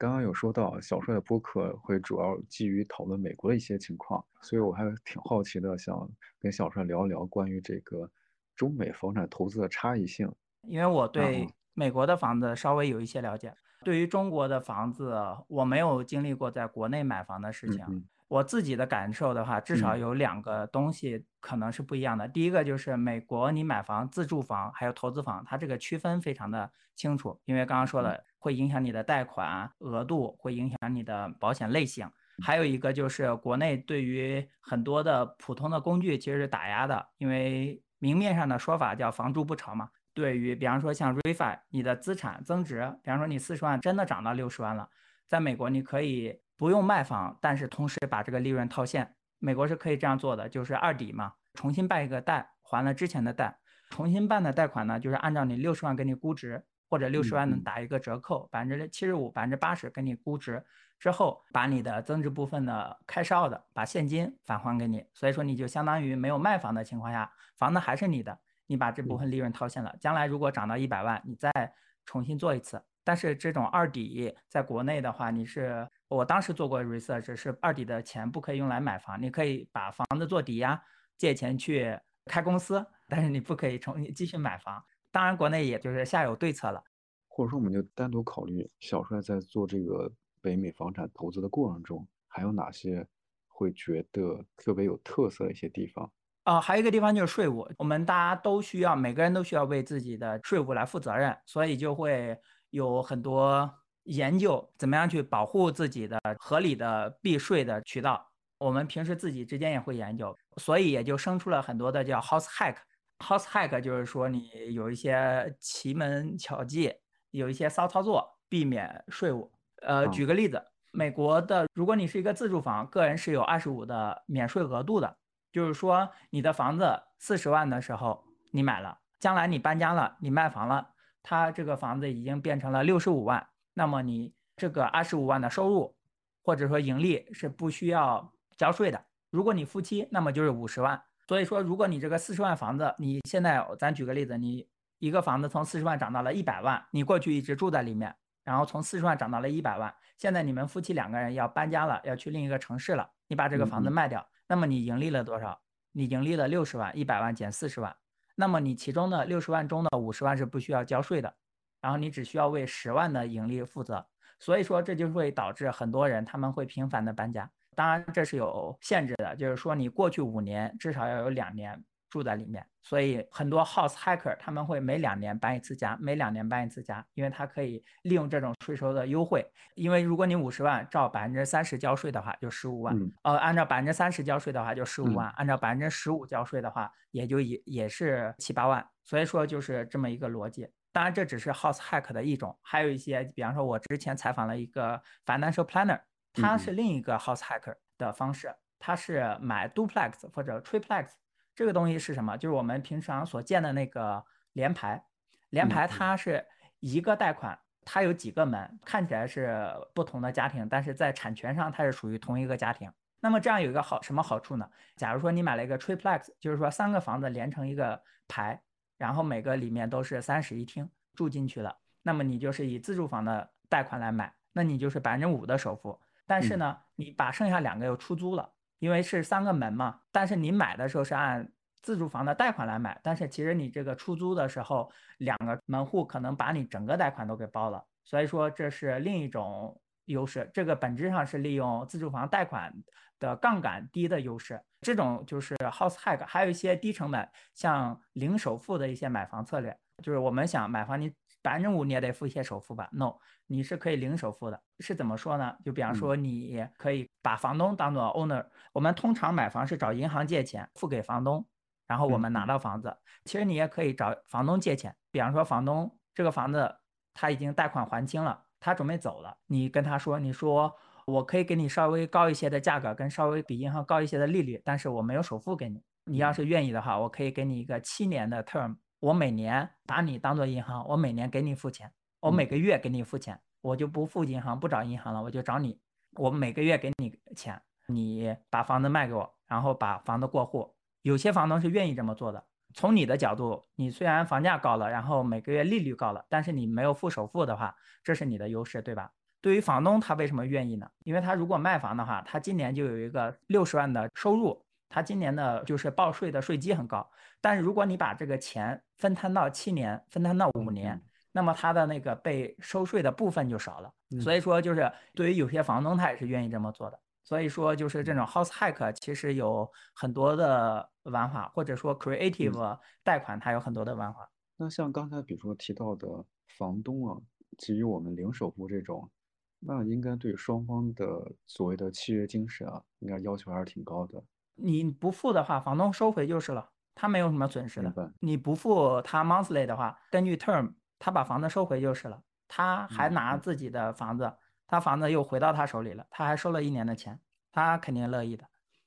刚刚有说到小帅的播客会主要基于讨论美国的一些情况，所以我还挺好奇的，想跟小帅聊一聊关于这个中美房产投资的差异性。因为我对美国的房子稍微有一些了解，对于中国的房子，我没有经历过在国内买房的事情。我自己的感受的话，至少有两个东西可能是不一样的。第一个就是美国，你买房、自住房还有投资房，它这个区分非常的清楚，因为刚刚说了会影响你的贷款额度，会影响你的保险类型。还有一个就是国内对于很多的普通的工具其实是打压的，因为明面上的说法叫房住不炒嘛。对于比方说像 refi，你的资产增值，比方说你四十万真的涨到六十万了，在美国你可以。不用卖房，但是同时把这个利润套现，美国是可以这样做的，就是二抵嘛，重新办一个贷，还了之前的贷，重新办的贷款呢，就是按照你六十万给你估值，或者六十万能打一个折扣，百分之七十五、百分之八十给你估值。之后，把你的增值部分的开销的，把现金返还给你，所以说你就相当于没有卖房的情况下，房子还是你的，你把这部分利润套现了，将来如果涨到一百万，你再重新做一次。但是这种二抵在国内的话，你是我当时做过 research，是二抵的钱不可以用来买房，你可以把房子做抵押，借钱去开公司，但是你不可以重新继续买房。当然，国内也就是下有对策了。或者说，我们就单独考虑小帅在做这个北美房产投资的过程中，还有哪些会觉得特别有特色的一些地方？啊，还有一个地方就是税务，我们大家都需要，每个人都需要为自己的税务来负责任，所以就会。有很多研究，怎么样去保护自己的合理的避税的渠道？我们平时自己之间也会研究，所以也就生出了很多的叫 house hack。house hack 就是说你有一些奇门巧技，有一些骚操作，避免税务。呃，举个例子，美国的，如果你是一个自住房，个人是有二十五的免税额度的，就是说你的房子四十万的时候你买了，将来你搬家了，你卖房了。它这个房子已经变成了六十五万，那么你这个二十五万的收入或者说盈利是不需要交税的。如果你夫妻，那么就是五十万。所以说，如果你这个四十万房子，你现在咱举个例子，你一个房子从四十万涨到了一百万，你过去一直住在里面，然后从四十万涨到了一百万，现在你们夫妻两个人要搬家了，要去另一个城市了，你把这个房子卖掉，那么你盈利了多少？你盈利了六十万，一百万减四十万。那么你其中的六十万中的五十万是不需要交税的，然后你只需要为十万的盈利负责，所以说这就会导致很多人他们会频繁的搬家，当然这是有限制的，就是说你过去五年至少要有两年。住在里面，所以很多 house hacker 他们会每两年搬一次家，每两年搬一次家，因为他可以利用这种税收的优惠。因为如果你五十万照百分之三十交税的话，就十五万；呃，按照百分之三十交税的话就十五万，按照百分之十五交税的话也就也也是七八万。所以说就是这么一个逻辑。当然这只是 house hack 的一种，还有一些，比方说我之前采访了一个 financial planner，他是另一个 house hacker 的方式，他是买 duplex 或者 triplex。这个东西是什么？就是我们平常所见的那个联排，联排它是一个贷款，它有几个门，看起来是不同的家庭，但是在产权上它是属于同一个家庭。那么这样有一个好什么好处呢？假如说你买了一个 triplex，就是说三个房子连成一个排，然后每个里面都是三室一厅住进去了，那么你就是以自住房的贷款来买，那你就是百分之五的首付，但是呢，你把剩下两个又出租了。因为是三个门嘛，但是你买的时候是按自住房的贷款来买，但是其实你这个出租的时候，两个门户可能把你整个贷款都给包了，所以说这是另一种优势。这个本质上是利用自住房贷款的杠杆低的优势，这种就是 house hack。还有一些低成本，像零首付的一些买房策略，就是我们想买房，你百分之五你也得付一些首付吧？No。你是可以零首付的，是怎么说呢？就比方说，你可以把房东当做 owner。我们通常买房是找银行借钱付给房东，然后我们拿到房子。其实你也可以找房东借钱，比方说房东这个房子他已经贷款还清了，他准备走了，你跟他说，你说我可以给你稍微高一些的价格，跟稍微比银行高一些的利率，但是我没有首付给你。你要是愿意的话，我可以给你一个七年的 term，我每年把你当做银行，我每年给你付钱。我每个月给你付钱，我就不付银行，不找银行了，我就找你。我每个月给你钱，你把房子卖给我，然后把房子过户。有些房东是愿意这么做的。从你的角度，你虽然房价高了，然后每个月利率高了，但是你没有付首付的话，这是你的优势，对吧？对于房东，他为什么愿意呢？因为他如果卖房的话，他今年就有一个六十万的收入，他今年的就是报税的税基很高。但是如果你把这个钱分摊到七年，分摊到五年，那么他的那个被收税的部分就少了。所以说，就是对于有些房东，他也是愿意这么做的。所以说，就是这种 house hack 其实有很多的玩法，或者说 creative 贷款，它有很多的玩法。那像刚才比如说提到的房东啊，给予我们零首付这种，那应该对双方的所谓的契约精神啊，应该要求还是挺高的。你不付的话，房东收回就是了，他没有什么损失的。你不付他 monthly 的话，根据 term，他把房子收回就是了，他还拿自己的房子。他房子又回到他手里了，他还收了一年的钱，他肯定乐意的。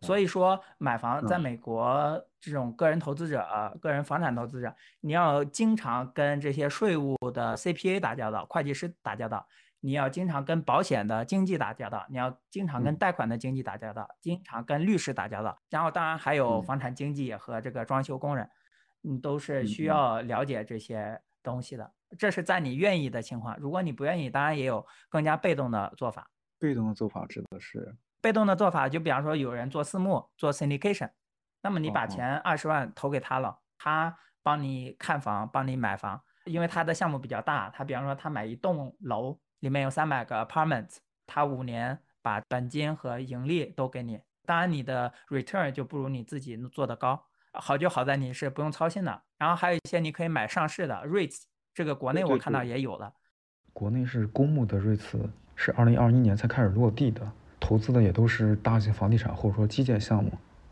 所以说，买房在美国这种个人投资者、个人房产投资者，你要经常跟这些税务的 CPA 打交道、会计师打交道，你要经常跟保险的经纪打交道，你要经常跟贷款的经纪打交道，经常跟律师打交道，然后当然还有房产经纪和这个装修工人，你都是需要了解这些东西的。这是在你愿意的情况，如果你不愿意，当然也有更加被动的做法。被动的做法指的是？被动的做法，就比方说有人做私募，做 syndication，那么你把钱二十万投给他了，他帮你看房，帮你买房，因为他的项目比较大，他比方说他买一栋楼，里面有三百个 apartments，他五年把本金和盈利都给你，当然你的 return 就不如你自己做的高。好就好在你是不用操心的，然后还有一些你可以买上市的 REITs。这个国内我看到也有了，国内是公募的 REITs，是二零二一年才开始落地的，投资的也都是大型房地产或者说基建项目，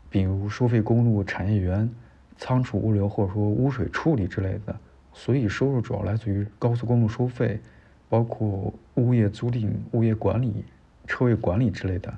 比如收费公路产业园、仓储物流或者说污水处理之类的，所以收入主要来自于高速公路收费，包括物业租赁、物业管理、车位管理之类的。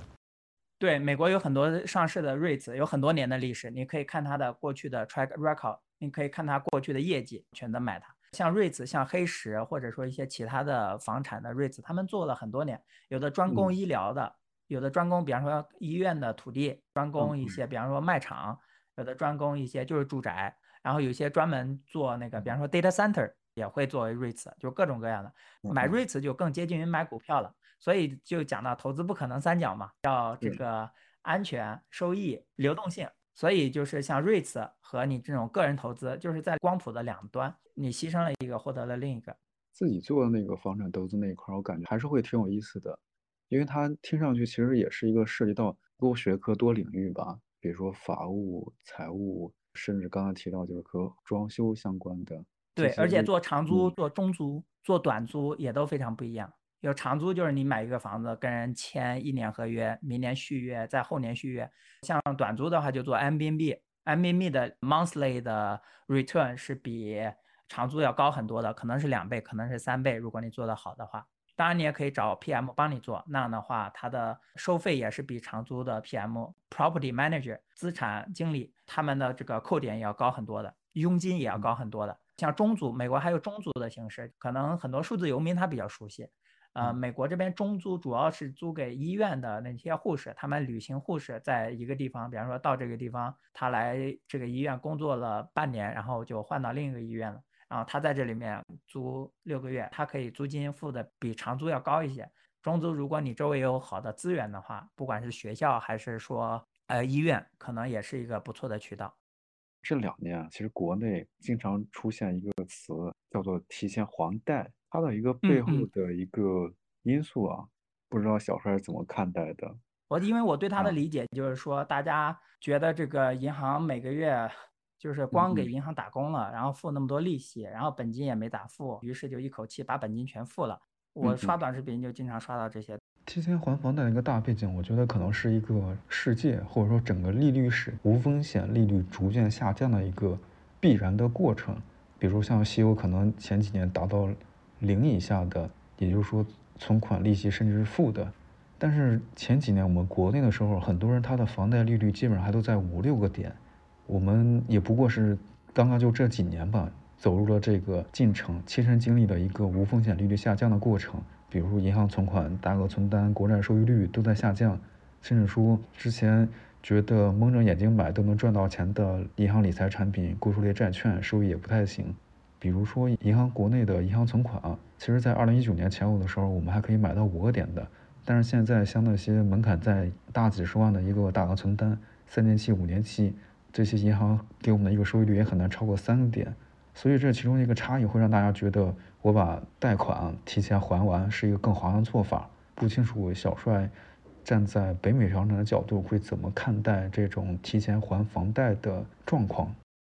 对，美国有很多上市的 REITs，有很多年的历史，你可以看它的过去的 track record，你可以看它过去的业绩，选择买它。像 REITs、像黑石，或者说一些其他的房产的 REITs，，他们做了很多年，有的专攻医疗的，有的专攻，比方说医院的土地，专攻一些，比方说卖场，有的专攻一些就是住宅，然后有些专门做那个，比方说 data center 也会作为 REITs，，就各种各样的。买 REITs 就更接近于买股票了，所以就讲到投资不可能三角嘛，要这个安全、收益、流动性。所以就是像 REITs 和你这种个人投资，就是在光谱的两端，你牺牲了一个，获得了另一个。自己做的那个房产投资那一块，我感觉还是会挺有意思的，因为它听上去其实也是一个涉及到多学科、多领域吧，比如说法务、财务，甚至刚刚提到就是和装修相关的。对，而且做长租、做中租、做短租也都非常不一样。有长租，就是你买一个房子，跟人签一年合约，明年续约，在后年续约。像短租的话，就做 M B N B，M B N B 的 monthly 的 return 是比长租要高很多的，可能是两倍，可能是三倍。如果你做得好的话，当然你也可以找 P M 帮你做，那样的话，它的收费也是比长租的 P M property manager 资产经理他们的这个扣点也要高很多的，佣金也要高很多的。像中租，美国还有中租的形式，可能很多数字游民他比较熟悉。呃，美国这边中租主要是租给医院的那些护士，他们旅行护士在一个地方，比方说到这个地方，他来这个医院工作了半年，然后就换到另一个医院了，然后他在这里面租六个月，他可以租金付的比长租要高一些。中租如果你周围有好的资源的话，不管是学校还是说呃医院，可能也是一个不错的渠道。这两年啊，其实国内经常出现一个词叫做提前还贷。它的一个背后的一个因素啊，不知道小帅是怎么看待的？我因为我对他的理解就是说，大家觉得这个银行每个月就是光给银行打工了，然后付那么多利息，然后本金也没咋付，于是就一口气把本金全付了。我刷短视频就经常刷到这些。提前还房贷的一个大背景，我觉得可能是一个世界或者说整个利率史无风险利率逐渐下降的一个必然的过程。比如像西欧，可能前几年达到。零以下的，也就是说存款利息甚至是负的。但是前几年我们国内的时候，很多人他的房贷利率基本上还都在五六个点。我们也不过是刚刚就这几年吧，走入了这个进程，亲身经历了一个无风险利率下降的过程。比如银行存款、大额存单、国债收益率都在下降，甚至说之前觉得蒙着眼睛买都能赚到钱的银行理财产品、固收类债券收益也不太行。比如说银行国内的银行存款，其实在二零一九年前后的时候，我们还可以买到五个点的，但是现在像那些门槛在大几十万的一个大额存单，三年期、五年期，这些银行给我们的一个收益率也很难超过三个点，所以这其中一个差异会让大家觉得我把贷款提前还完是一个更划算的做法。不清楚小帅站在北美房产的角度会怎么看待这种提前还房贷的状况？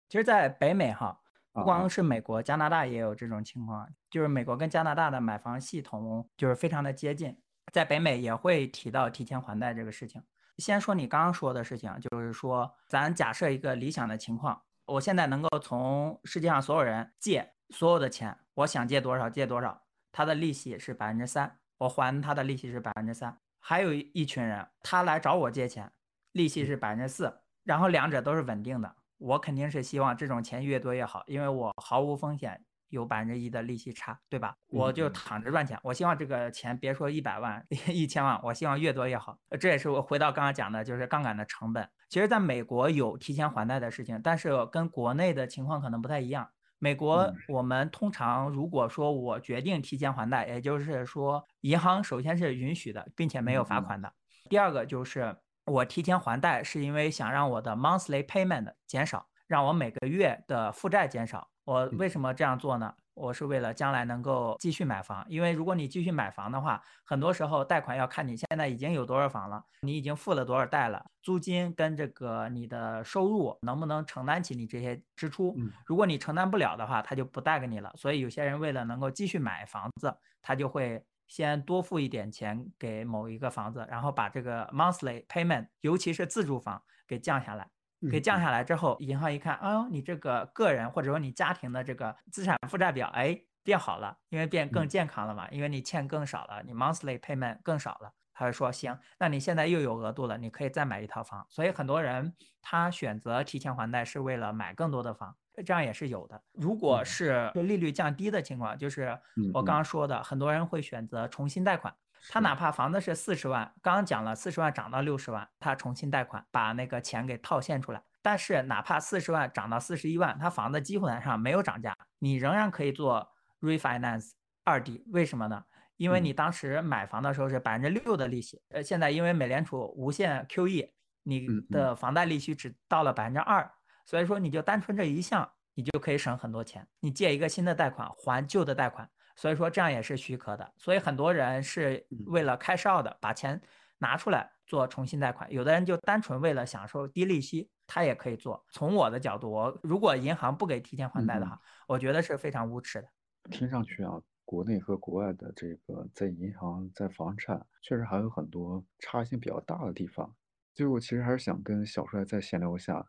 其实，在北美哈。不光是美国，加拿大也有这种情况，就是美国跟加拿大的买房系统就是非常的接近，在北美也会提到提前还贷这个事情。先说你刚刚说的事情，就是说咱假设一个理想的情况，我现在能够从世界上所有人借所有的钱，我想借多少借多少，他的利息是百分之三，我还他的利息是百分之三。还有一群人，他来找我借钱，利息是百分之四，然后两者都是稳定的。我肯定是希望这种钱越多越好，因为我毫无风险，有百分之一的利息差，对吧？我就躺着赚钱。我希望这个钱别说一百万、一千万，我希望越多越好。这也是我回到刚刚讲的，就是杠杆的成本。其实，在美国有提前还贷的事情，但是跟国内的情况可能不太一样。美国我们通常如果说我决定提前还贷，也就是说银行首先是允许的，并且没有罚款的。第二个就是。我提前还贷是因为想让我的 monthly payment 减少，让我每个月的负债减少。我为什么这样做呢？我是为了将来能够继续买房。因为如果你继续买房的话，很多时候贷款要看你现在已经有多少房了，你已经付了多少贷了，租金跟这个你的收入能不能承担起你这些支出？如果你承担不了的话，他就不贷给你了。所以有些人为了能够继续买房子，他就会。先多付一点钱给某一个房子，然后把这个 monthly payment，尤其是自住房给降下来。给降下来之后，银行一看，哦，你这个个人或者说你家庭的这个资产负债表，哎，变好了，因为变更健康了嘛，因为你欠更少了，你 monthly payment 更少了，他就说行，那你现在又有额度了，你可以再买一套房。所以很多人他选择提前还贷是为了买更多的房。这样也是有的。如果是利率降低的情况，就是我刚刚说的，很多人会选择重新贷款。他哪怕房子是四十万，刚刚讲了四十万涨到六十万，他重新贷款把那个钱给套现出来。但是哪怕四十万涨到四十一万，他房子基本上没有涨价，你仍然可以做 refinance 二 D。为什么呢？因为你当时买房的时候是百分之六的利息，呃，现在因为美联储无限 QE，你的房贷利息只到了百分之二。所以说，你就单纯这一项，你就可以省很多钱。你借一个新的贷款还旧的贷款，所以说这样也是许可的。所以很多人是为了开少的，把钱拿出来做重新贷款。有的人就单纯为了享受低利息，他也可以做。从我的角度，我如果银行不给提前还贷的话，我觉得是非常无耻的。听上去啊，国内和国外的这个在银行、在房产，确实还有很多差异性比较大的地方。最后，其实还是想跟小帅再闲聊一下。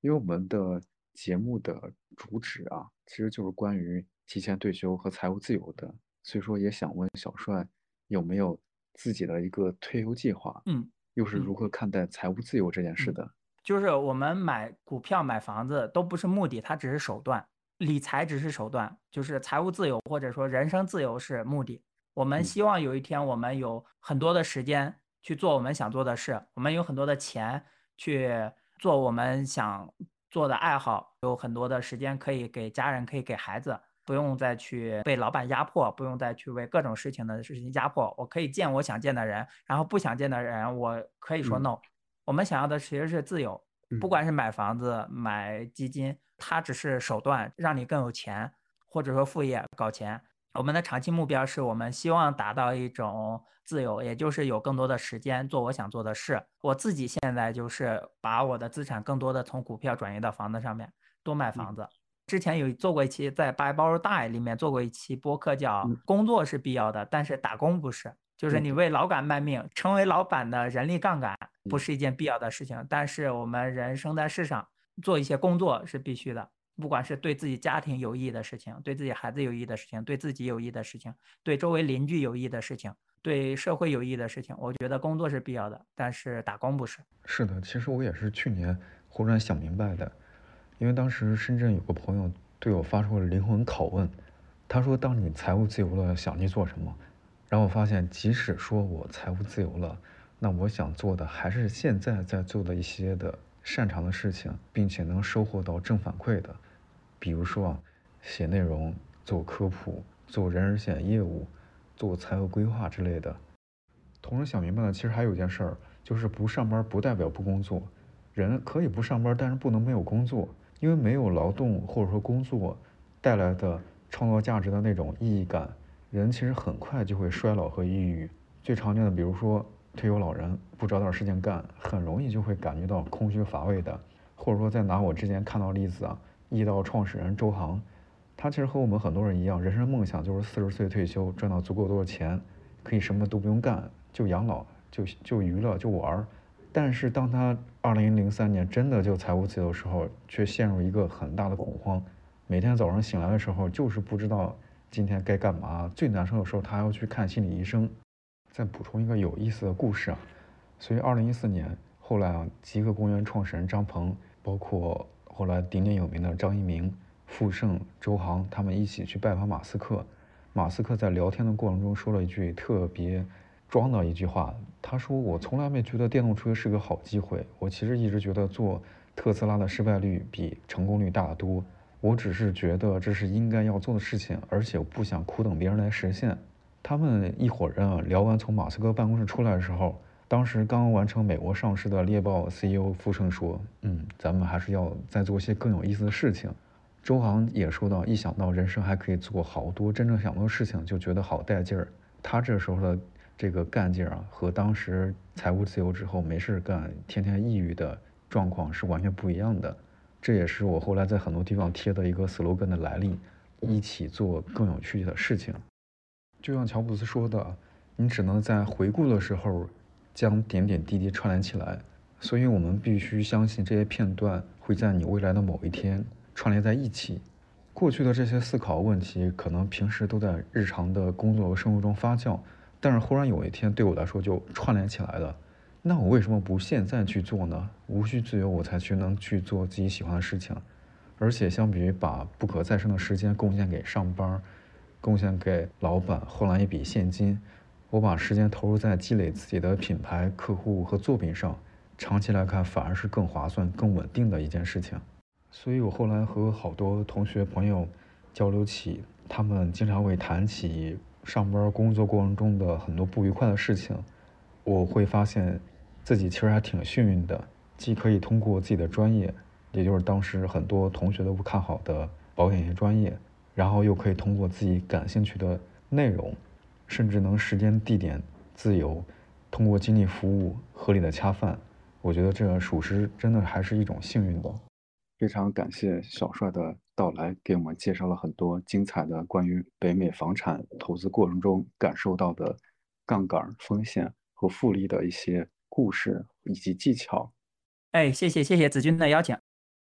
因为我们的节目的主旨啊，其实就是关于提前退休和财务自由的，所以说也想问小帅有没有自己的一个退休计划？嗯，又是如何看待财务自由这件事的？就是我们买股票、买房子都不是目的，它只是手段，理财只是手段，就是财务自由或者说人生自由是目的。我们希望有一天我们有很多的时间去做我们想做的事，我们有很多的钱去。做我们想做的爱好，有很多的时间可以给家人，可以给孩子，不用再去被老板压迫，不用再去为各种事情的事情压迫。我可以见我想见的人，然后不想见的人，我可以说 no。我们想要的其实是自由，不管是买房子、买基金，它只是手段，让你更有钱，或者说副业搞钱。我们的长期目标是我们希望达到一种自由，也就是有更多的时间做我想做的事。我自己现在就是把我的资产更多的从股票转移到房子上面，多买房子。之前有做过一期在《Buy Borrow Die》里面做过一期播客，叫“工作是必要的，但是打工不是”，就是你为老板卖命，成为老板的人力杠杆不是一件必要的事情。但是我们人生在世上做一些工作是必须的。不管是对自己家庭有益的事情，对自己孩子有益的事情，对自己有益的事情，对周围邻居有益的事情，对社会有益的事情，我觉得工作是必要的，但是打工不是。是的，其实我也是去年忽然想明白的，因为当时深圳有个朋友对我发出了灵魂拷问，他说：“当你财务自由了，想去做什么？”然后我发现，即使说我财务自由了，那我想做的还是现在在做的一些的擅长的事情，并且能收获到正反馈的。比如说啊，写内容、做科普、做人身险业务、做财务规划之类的。同时想明白了，其实还有一件事儿，就是不上班不代表不工作。人可以不上班，但是不能没有工作，因为没有劳动或者说工作带来的创造价值的那种意义感，人其实很快就会衰老和抑郁。最常见的，比如说退休老人不找点事情干，很容易就会感觉到空虚乏味的。或者说再拿我之前看到例子啊，易道创始人周航，他其实和我们很多人一样，人生梦想就是四十岁退休，赚到足够多的钱，可以什么都不用干，就养老，就就娱乐，就玩儿。但是当他二零零三年真的就财务自由的时候，却陷入一个很大的恐慌。每天早上醒来的时候，就是不知道今天该干嘛。最难受的时候，他还要去看心理医生。再补充一个有意思的故事啊，所以二零一四年后来啊，极客公园创始人张鹏，包括后来鼎鼎有名的张一鸣、傅盛、周航，他们一起去拜访马斯克。马斯克在聊天的过程中说了一句特别。装的一句话，他说：“我从来没觉得电动车是个好机会，我其实一直觉得做特斯拉的失败率比成功率大得多。我只是觉得这是应该要做的事情，而且我不想苦等别人来实现。”他们一伙人啊，聊完从马斯克办公室出来的时候，当时刚刚完成美国上市的猎豹 CEO 傅盛说：“嗯，咱们还是要再做些更有意思的事情。”周航也说到：“一想到人生还可以做好多真正想做的事情，就觉得好带劲儿。”他这时候的。这个干劲儿啊，和当时财务自由之后没事干、天天抑郁的状况是完全不一样的。这也是我后来在很多地方贴的一个 slogan 的来历：一起做更有趣的事情。就像乔布斯说的：“你只能在回顾的时候将点点滴滴串联起来。”所以，我们必须相信这些片段会在你未来的某一天串联在一起。过去的这些思考问题，可能平时都在日常的工作和生活中发酵。但是忽然有一天，对我来说就串联起来了。那我为什么不现在去做呢？无需自由，我才去能去做自己喜欢的事情。而且相比于把不可再生的时间贡献给上班，贡献给老板换来一笔现金，我把时间投入在积累自己的品牌、客户和作品上，长期来看反而是更划算、更稳定的一件事情。所以我后来和好多同学朋友交流起，他们经常会谈起。上班工作过程中的很多不愉快的事情，我会发现自己其实还挺幸运的，既可以通过自己的专业，也就是当时很多同学都不看好的保险业专业，然后又可以通过自己感兴趣的内容，甚至能时间地点自由，通过经济服务合理的恰饭，我觉得这属实真的还是一种幸运的。非常感谢小帅的到来，给我们介绍了很多精彩的关于北美房产投资过程中感受到的杠杆风险和复利的一些故事以及技巧。哎，谢谢谢谢子君的邀请。